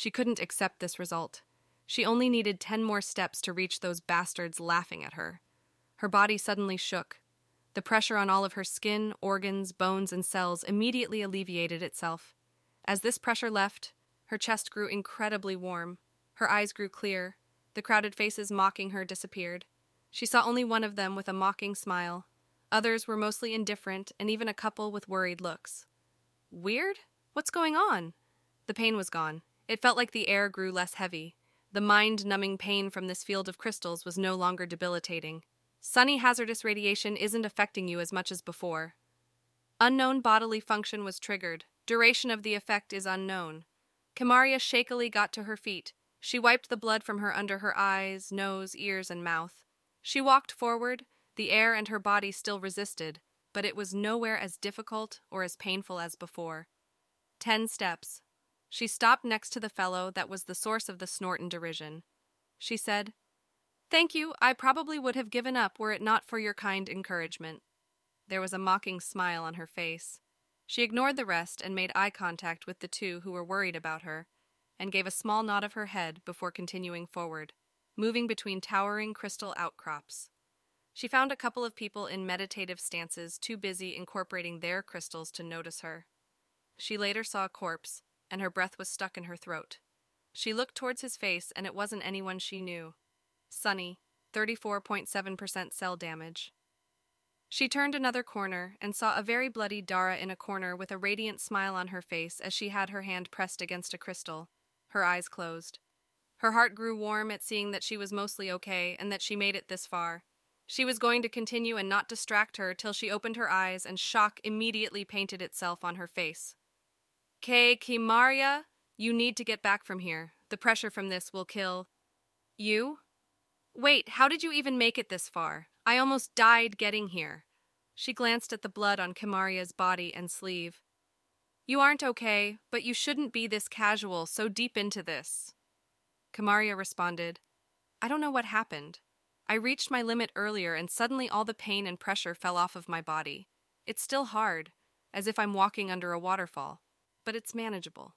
She couldn't accept this result. She only needed ten more steps to reach those bastards laughing at her. Her body suddenly shook. The pressure on all of her skin, organs, bones, and cells immediately alleviated itself. As this pressure left, her chest grew incredibly warm. Her eyes grew clear. The crowded faces mocking her disappeared. She saw only one of them with a mocking smile. Others were mostly indifferent, and even a couple with worried looks. Weird? What's going on? The pain was gone. It felt like the air grew less heavy. The mind numbing pain from this field of crystals was no longer debilitating. Sunny hazardous radiation isn't affecting you as much as before. Unknown bodily function was triggered. Duration of the effect is unknown. Kamaria shakily got to her feet. She wiped the blood from her under her eyes, nose, ears, and mouth. She walked forward. The air and her body still resisted, but it was nowhere as difficult or as painful as before. Ten steps. She stopped next to the fellow that was the source of the snort and derision. She said, Thank you. I probably would have given up were it not for your kind encouragement. There was a mocking smile on her face. She ignored the rest and made eye contact with the two who were worried about her, and gave a small nod of her head before continuing forward, moving between towering crystal outcrops. She found a couple of people in meditative stances too busy incorporating their crystals to notice her. She later saw a corpse, and her breath was stuck in her throat. She looked towards his face, and it wasn't anyone she knew. Sunny, 34.7% cell damage. She turned another corner and saw a very bloody Dara in a corner with a radiant smile on her face as she had her hand pressed against a crystal, her eyes closed. Her heart grew warm at seeing that she was mostly okay and that she made it this far. She was going to continue and not distract her till she opened her eyes and shock immediately painted itself on her face. K. Kamaria, you need to get back from here. The pressure from this will kill. You? Wait, how did you even make it this far? I almost died getting here. She glanced at the blood on Kamaria's body and sleeve. You aren't okay, but you shouldn't be this casual, so deep into this. Kamaria responded, I don't know what happened. I reached my limit earlier and suddenly all the pain and pressure fell off of my body. It's still hard, as if I'm walking under a waterfall, but it's manageable.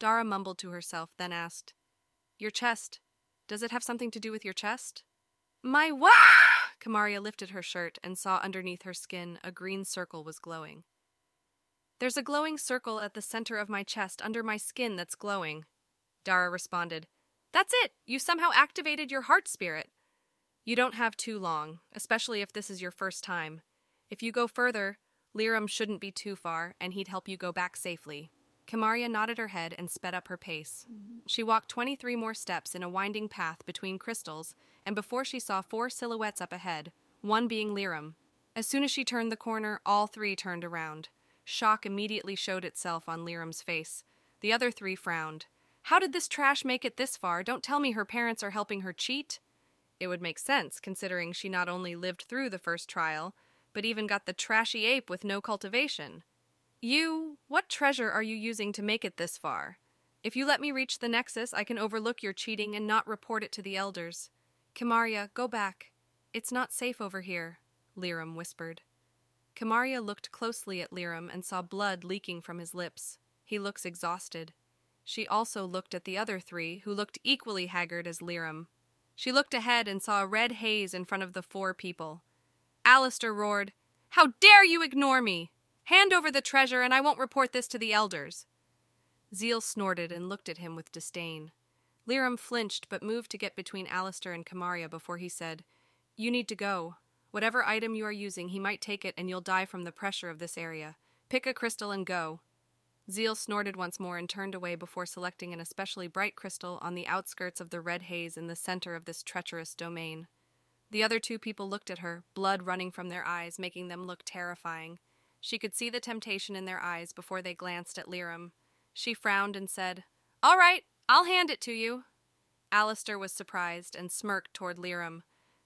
Dara mumbled to herself, then asked, Your chest, does it have something to do with your chest? My wah! Kamaria lifted her shirt and saw underneath her skin a green circle was glowing. There's a glowing circle at the center of my chest under my skin that's glowing. Dara responded, That's it! You somehow activated your heart spirit. You don't have too long, especially if this is your first time. If you go further, Liram shouldn't be too far, and he'd help you go back safely. Kamaria nodded her head and sped up her pace. She walked 23 more steps in a winding path between crystals, and before she saw four silhouettes up ahead, one being Liram. As soon as she turned the corner, all three turned around. Shock immediately showed itself on Liram's face. The other three frowned. How did this trash make it this far? Don't tell me her parents are helping her cheat. It would make sense, considering she not only lived through the first trial, but even got the trashy ape with no cultivation. You, what treasure are you using to make it this far? If you let me reach the Nexus, I can overlook your cheating and not report it to the elders. Kamaria, go back. It's not safe over here, Liram whispered. Kamaria looked closely at Liram and saw blood leaking from his lips. He looks exhausted. She also looked at the other three, who looked equally haggard as Liram. She looked ahead and saw a red haze in front of the four people. Alistair roared, How dare you ignore me! Hand over the treasure, and I won't report this to the elders. Zeal snorted and looked at him with disdain. Liram flinched but moved to get between Alistair and Kamaria before he said, You need to go. Whatever item you are using, he might take it and you'll die from the pressure of this area. Pick a crystal and go. Zeal snorted once more and turned away before selecting an especially bright crystal on the outskirts of the red haze in the center of this treacherous domain. The other two people looked at her, blood running from their eyes, making them look terrifying. She could see the temptation in their eyes before they glanced at Liram. She frowned and said, All right, I'll hand it to you. Alistair was surprised and smirked toward Liram.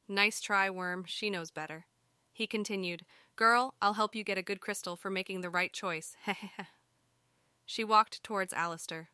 Nice try, Worm. She knows better. He continued, Girl, I'll help you get a good crystal for making the right choice. she walked towards Alistair.